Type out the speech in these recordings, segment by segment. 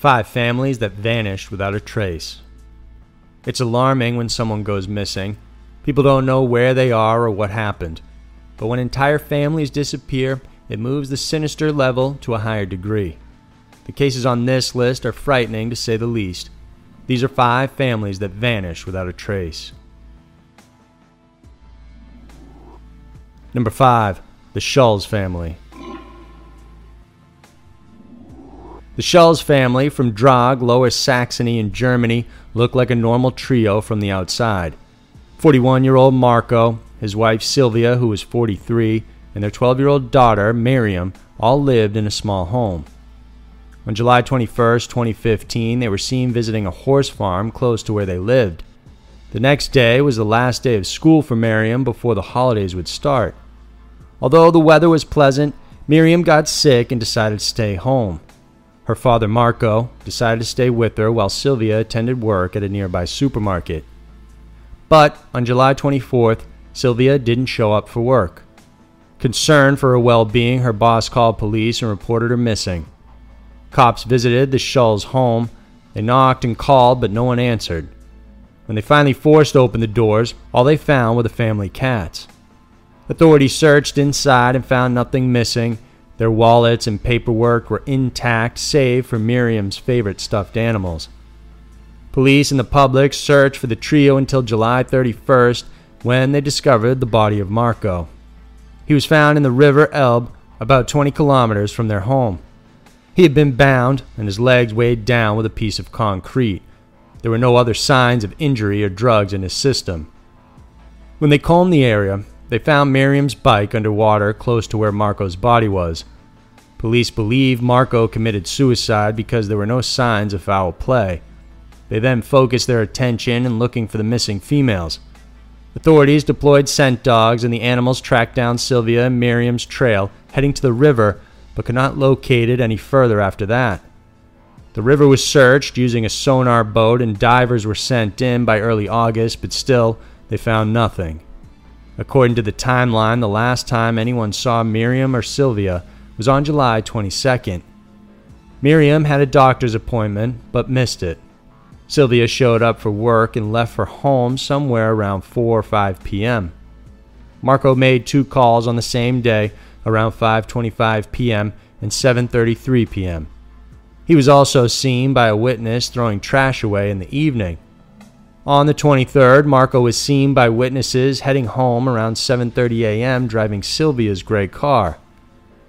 Five families that vanished without a trace. It's alarming when someone goes missing. People don't know where they are or what happened. But when entire families disappear, it moves the sinister level to a higher degree. The cases on this list are frightening to say the least. These are five families that vanish without a trace. Number 5. The Schulz family. The Schulz family from Drage, Lower Saxony in Germany looked like a normal trio from the outside. 41 year old Marco, his wife Sylvia, who was 43, and their 12 year old daughter, Miriam, all lived in a small home. On July 21, 2015, they were seen visiting a horse farm close to where they lived. The next day was the last day of school for Miriam before the holidays would start. Although the weather was pleasant, Miriam got sick and decided to stay home. Her father, Marco, decided to stay with her while Sylvia attended work at a nearby supermarket. But on July 24th, Sylvia didn't show up for work. Concerned for her well being, her boss called police and reported her missing. Cops visited the Schulz home. They knocked and called, but no one answered. When they finally forced open the doors, all they found were the family cats. Authorities searched inside and found nothing missing. Their wallets and paperwork were intact, save for Miriam's favorite stuffed animals. Police and the public searched for the trio until July 31st when they discovered the body of Marco. He was found in the River Elbe, about 20 kilometers from their home. He had been bound and his legs weighed down with a piece of concrete. There were no other signs of injury or drugs in his system. When they combed the area, they found Miriam's bike underwater close to where Marco's body was. Police believe Marco committed suicide because there were no signs of foul play. They then focused their attention in looking for the missing females. Authorities deployed scent dogs and the animals tracked down Sylvia and Miriam's trail, heading to the river but could not locate it any further after that. The river was searched using a sonar boat and divers were sent in by early August, but still, they found nothing. According to the timeline, the last time anyone saw Miriam or Sylvia was on July 22nd. Miriam had a doctor's appointment but missed it. Sylvia showed up for work and left for home somewhere around 4 or 5 p.m. Marco made two calls on the same day around 5:25 p.m. and 7:33 p.m. He was also seen by a witness throwing trash away in the evening. On the 23rd, Marco was seen by witnesses heading home around 7:30 a.m. driving Sylvia's gray car.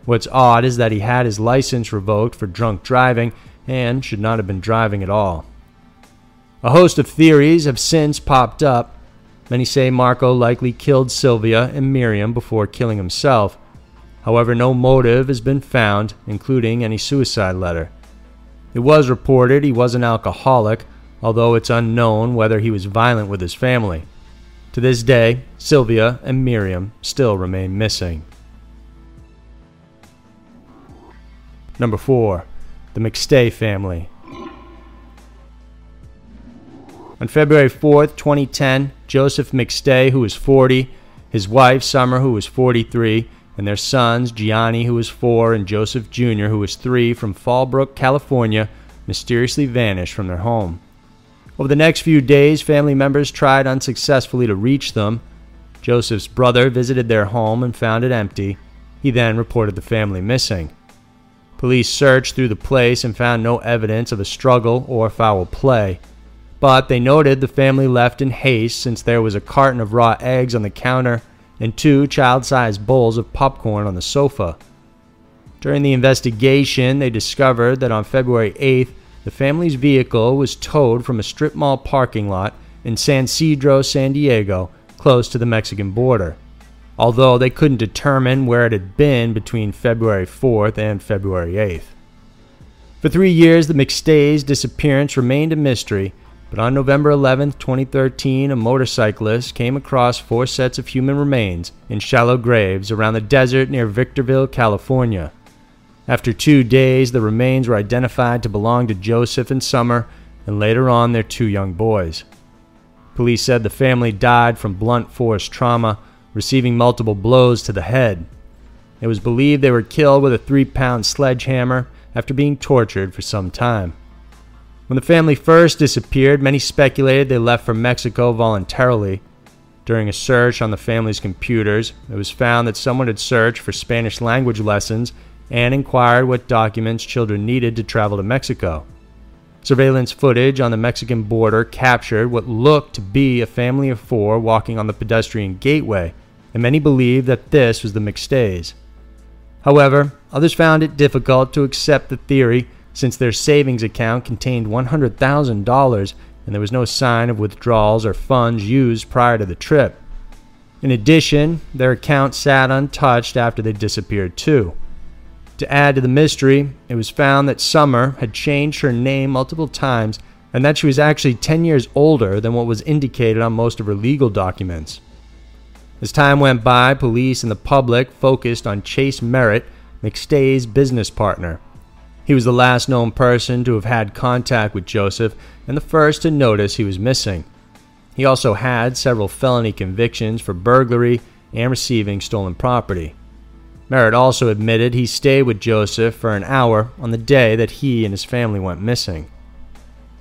What's odd is that he had his license revoked for drunk driving and should not have been driving at all. A host of theories have since popped up. Many say Marco likely killed Sylvia and Miriam before killing himself. However, no motive has been found, including any suicide letter. It was reported he was an alcoholic, although it's unknown whether he was violent with his family. To this day, Sylvia and Miriam still remain missing. Number 4. The McStay family. On February 4th, 2010, Joseph McStay, who was 40, his wife, Summer, who was 43, and their sons, Gianni, who was four, and Joseph Jr., who was three, from Fallbrook, California, mysteriously vanished from their home. Over the next few days, family members tried unsuccessfully to reach them. Joseph's brother visited their home and found it empty. He then reported the family missing. Police searched through the place and found no evidence of a struggle or foul play. But they noted the family left in haste since there was a carton of raw eggs on the counter and two child sized bowls of popcorn on the sofa. During the investigation, they discovered that on February 8th, the family's vehicle was towed from a strip mall parking lot in San Ysidro, San Diego, close to the Mexican border, although they couldn't determine where it had been between February 4th and February 8th. For three years, the McStays' disappearance remained a mystery, but on November 11, 2013, a motorcyclist came across four sets of human remains in shallow graves around the desert near Victorville, California. After two days, the remains were identified to belong to Joseph and Summer, and later on, their two young boys. Police said the family died from blunt force trauma, receiving multiple blows to the head. It was believed they were killed with a three pound sledgehammer after being tortured for some time. When the family first disappeared, many speculated they left for Mexico voluntarily. During a search on the family's computers, it was found that someone had searched for Spanish language lessons and inquired what documents children needed to travel to Mexico. Surveillance footage on the Mexican border captured what looked to be a family of four walking on the pedestrian gateway, and many believed that this was the McStays. However, others found it difficult to accept the theory since their savings account contained $100,000 and there was no sign of withdrawals or funds used prior to the trip. In addition, their account sat untouched after they disappeared too. To add to the mystery, it was found that Summer had changed her name multiple times and that she was actually 10 years older than what was indicated on most of her legal documents. As time went by, police and the public focused on Chase Merritt, McStay's business partner. He was the last known person to have had contact with Joseph and the first to notice he was missing. He also had several felony convictions for burglary and receiving stolen property. Merritt also admitted he stayed with Joseph for an hour on the day that he and his family went missing.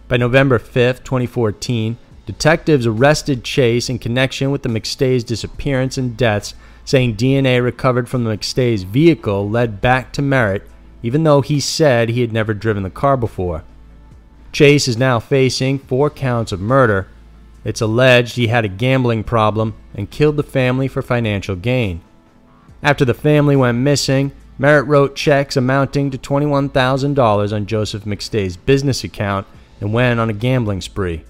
By November 5, 2014, detectives arrested Chase in connection with the McStay's disappearance and deaths, saying DNA recovered from the McStay's vehicle led back to Merritt, even though he said he had never driven the car before. Chase is now facing four counts of murder. It's alleged he had a gambling problem and killed the family for financial gain. After the family went missing, Merritt wrote checks amounting to $21,000 on Joseph McStay's business account and went on a gambling spree.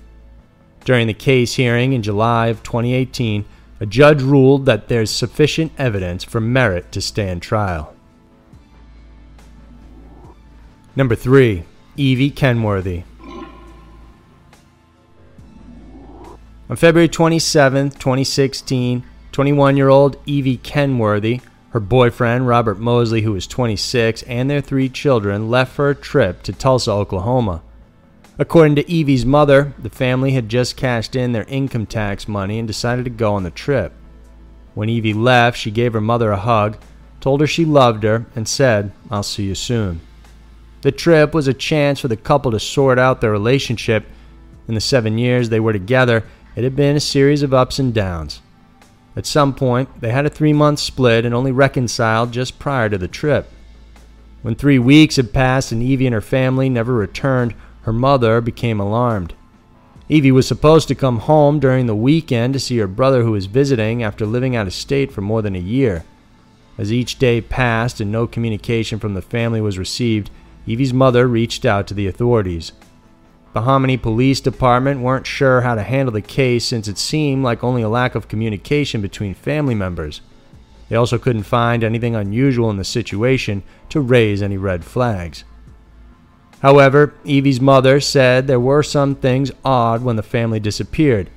During the case hearing in July of 2018, a judge ruled that there's sufficient evidence for Merritt to stand trial. Number 3. Evie Kenworthy. On February 27, 2016, 21 year old Evie Kenworthy, her boyfriend Robert Mosley, who was 26, and their three children left for a trip to Tulsa, Oklahoma. According to Evie's mother, the family had just cashed in their income tax money and decided to go on the trip. When Evie left, she gave her mother a hug, told her she loved her, and said, I'll see you soon. The trip was a chance for the couple to sort out their relationship. In the seven years they were together, it had been a series of ups and downs. At some point, they had a three month split and only reconciled just prior to the trip. When three weeks had passed and Evie and her family never returned, her mother became alarmed. Evie was supposed to come home during the weekend to see her brother who was visiting after living out of state for more than a year. As each day passed and no communication from the family was received, Evie's mother reached out to the authorities. The Hominy Police Department weren't sure how to handle the case since it seemed like only a lack of communication between family members. They also couldn't find anything unusual in the situation to raise any red flags. However, Evie's mother said there were some things odd when the family disappeared.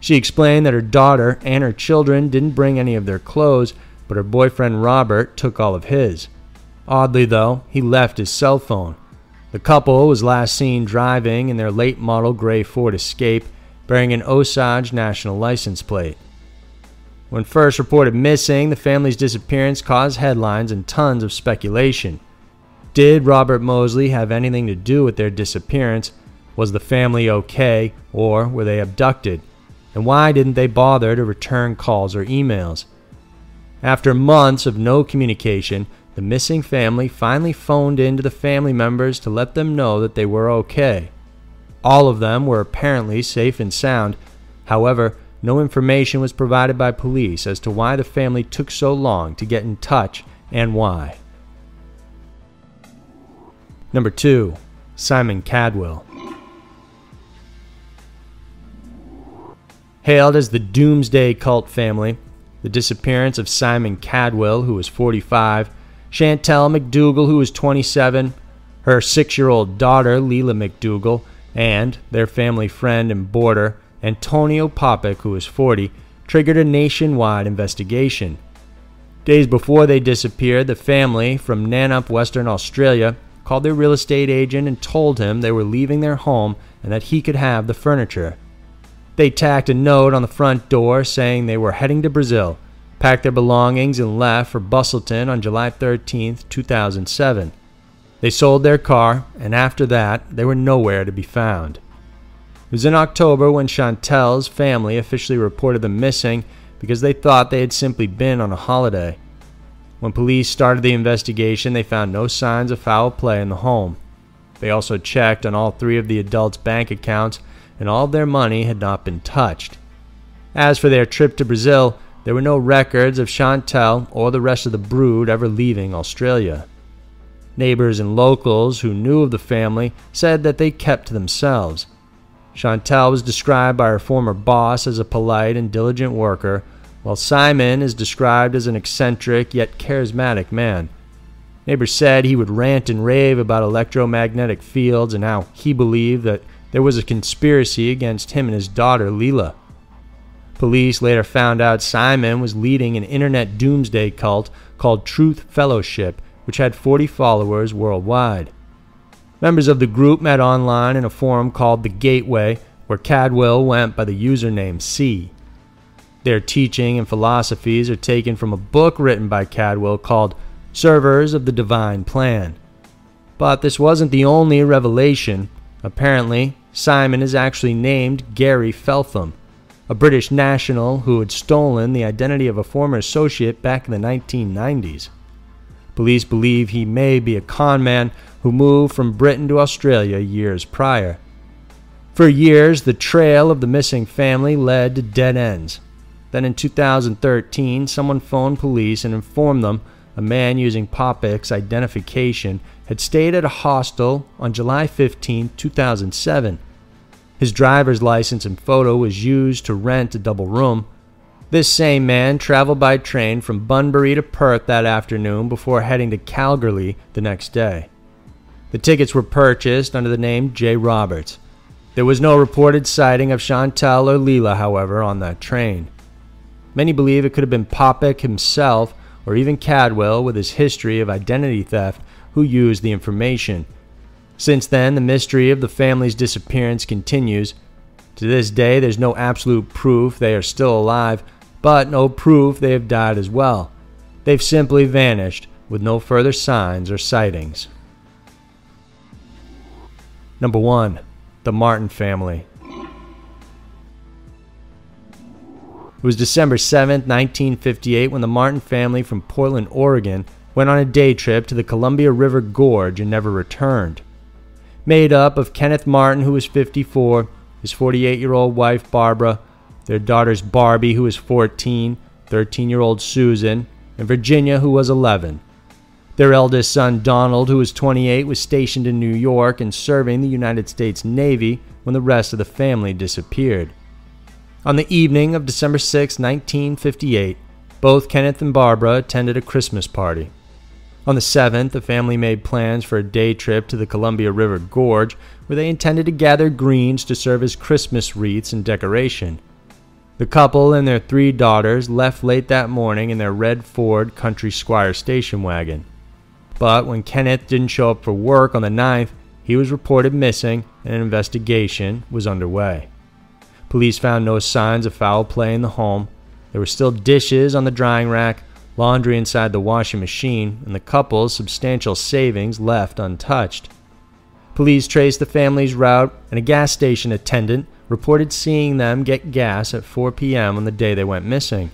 She explained that her daughter and her children didn't bring any of their clothes, but her boyfriend Robert took all of his. Oddly, though, he left his cell phone. The couple was last seen driving in their late model gray Ford Escape, bearing an Osage national license plate. When first reported missing, the family's disappearance caused headlines and tons of speculation. Did Robert Mosley have anything to do with their disappearance? Was the family okay, or were they abducted? And why didn't they bother to return calls or emails? After months of no communication, the missing family finally phoned in to the family members to let them know that they were okay. All of them were apparently safe and sound. However, no information was provided by police as to why the family took so long to get in touch and why. Number 2. Simon Kadwill. Hailed as the Doomsday Cult family, the disappearance of Simon Kadwill, who was 45, Chantal McDougall, who was 27, her six year old daughter, Leela McDougall, and their family friend and boarder, Antonio who was 40, triggered a nationwide investigation. Days before they disappeared, the family from Nannup, Western Australia, called their real estate agent and told him they were leaving their home and that he could have the furniture. They tacked a note on the front door saying they were heading to Brazil packed their belongings and left for Busselton on July 13, 2007. They sold their car, and after that, they were nowhere to be found. It was in October when Chantal's family officially reported them missing because they thought they had simply been on a holiday. When police started the investigation, they found no signs of foul play in the home. They also checked on all three of the adults' bank accounts, and all their money had not been touched. As for their trip to Brazil, there were no records of Chantal or the rest of the brood ever leaving Australia. Neighbors and locals who knew of the family said that they kept to themselves. Chantal was described by her former boss as a polite and diligent worker, while Simon is described as an eccentric yet charismatic man. Neighbors said he would rant and rave about electromagnetic fields and how he believed that there was a conspiracy against him and his daughter, Leela. Police later found out Simon was leading an internet doomsday cult called Truth Fellowship which had 40 followers worldwide. Members of the group met online in a forum called The Gateway, where Kadwill went by the username C. Their teaching and philosophies are taken from a book written by Kadwill called Servers of the Divine Plan. But this wasn't the only revelation. Apparently, Simon is actually named Gary Feltham, a British national who had stolen the identity of a former associate back in the 1990s. Police believe he may be a con man who moved from Britain to Australia years prior. For years, the trail of the missing family led to dead ends. Then in 2013, someone phoned police and informed them a man using Popek's identification had stayed at a hostel on July 15, 2007. His driver's license and photo was used to rent a double room, this same man traveled by train from Bunbury to Perth that afternoon before heading to Kalgoorlie the next day. The tickets were purchased under the name J. Roberts. There was no reported sighting of Chantal or Leela, however, on that train. Many believe it could have been Popek himself or even Kadwill with his history of identity theft who used the information. Since then, the mystery of the family's disappearance continues. To this day, there's no absolute proof they are still alive, but no proof they have died as well. They've simply vanished with no further signs or sightings. Number 1. The Martin Family. It was December 7, 1958, when the Martin family from Portland, Oregon, went on a day trip to the Columbia River Gorge and never returned. Made up of Kenneth Martin, who was 54, his 48 year old wife Barbara, their daughters Barbie, who was 14, 13 year old Susan, and Virginia, who was 11. Their eldest son, Donald, who was 28, was stationed in New York and serving the United States Navy when the rest of the family disappeared. On the evening of December 6, 1958, both Kenneth and Barbara attended a Christmas party. On the 7th, the family made plans for a day trip to the Columbia River Gorge, where they intended to gather greens to serve as Christmas wreaths and decoration. The couple and their three daughters left late that morning in their red Ford Country Squire station wagon. But when Kenneth didn't show up for work on the 9th, he was reported missing and an investigation was underway. Police found no signs of foul play in the home. There were still dishes on the drying rack, laundry inside the washing machine, and the couple's substantial savings left untouched. Police traced the family's route, and a gas station attendant reported seeing them get gas at 4 p.m. on the day they went missing.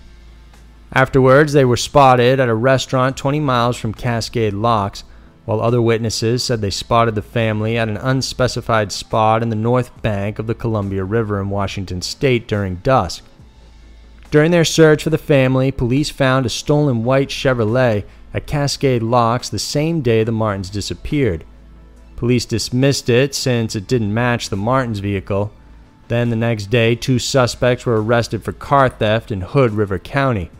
Afterwards, they were spotted at a restaurant 20 miles from Cascade Locks, while other witnesses said they spotted the family at an unspecified spot in the north bank of the Columbia River in Washington state during dusk. During their search for the family, police found a stolen white Chevrolet at Cascade Locks the same day the Martins disappeared. Police dismissed it since it didn't match the Martins' vehicle, then the next day, two suspects were arrested for car theft in Hood River County.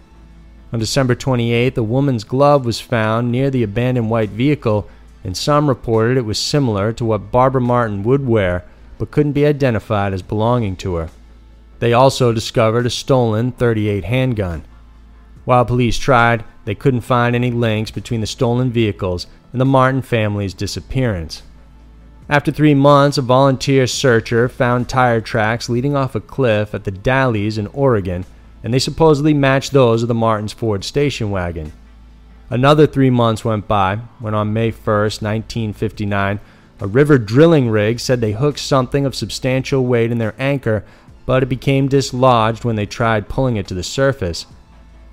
On December 28th, a woman's glove was found near the abandoned white vehicle, and some reported it was similar to what Barbara Martin would wear, but couldn't be identified as belonging to her. They also discovered a stolen 38 handgun. While police tried, they couldn't find any links between the stolen vehicles and the Martin family's disappearance. After three months, a volunteer searcher found tire tracks leading off a cliff at the Dalles in Oregon, and they supposedly matched those of the Martins Ford station wagon. Another three months went by when, on May 1st, 1959, a river drilling rig said they hooked something of substantial weight in their anchor, but it became dislodged when they tried pulling it to the surface.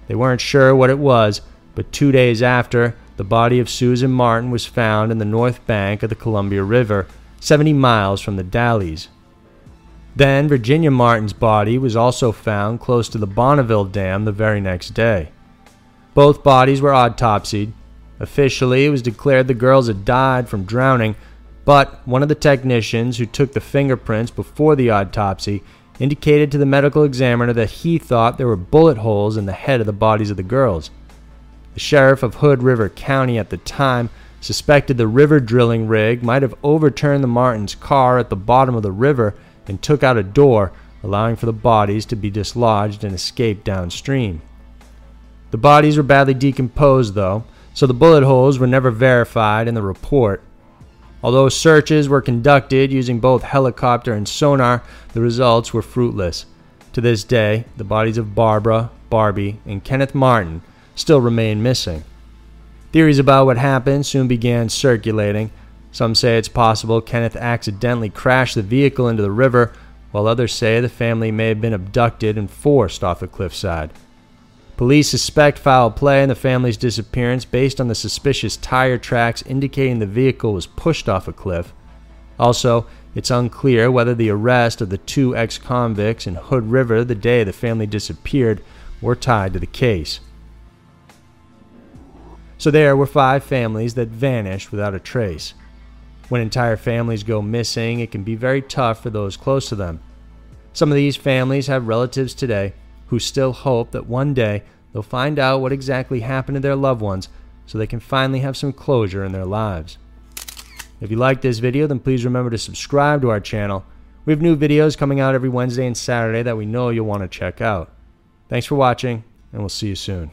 They weren't sure what it was, but two days after, the body of Susan Martin was found in the north bank of the Columbia River, 70 miles from the Dalles. Then, Virginia Martin's body was also found close to the Bonneville Dam the very next day. Both bodies were autopsied. Officially, it was declared the girls had died from drowning, but one of the technicians who took the fingerprints before the autopsy indicated to the medical examiner that he thought there were bullet holes in the head of the bodies of the girls. The sheriff of Hood River County at the time suspected the river drilling rig might have overturned the Martins' car at the bottom of the river and took out a door, allowing for the bodies to be dislodged and escape downstream. The bodies were badly decomposed, though, so the bullet holes were never verified in the report. Although searches were conducted using both helicopter and sonar, the results were fruitless. To this day, the bodies of Barbara, Barbie, and Kenneth Martin still remain missing. Theories about what happened soon began circulating. Some say it's possible Kenneth accidentally crashed the vehicle into the river, while others say the family may have been abducted and forced off the cliffside. Police suspect foul play in the family's disappearance based on the suspicious tire tracks indicating the vehicle was pushed off a cliff. Also, it's unclear whether the arrest of the two ex convicts in Hood River the day the family disappeared were tied to the case. So there were five families that vanished without a trace. When entire families go missing, it can be very tough for those close to them. Some of these families have relatives today who still hope that one day they'll find out what exactly happened to their loved ones so they can finally have some closure in their lives. If you like this video, then please remember to subscribe to our channel. We have new videos coming out every Wednesday and Saturday that we know you'll want to check out. Thanks for watching, and we'll see you soon.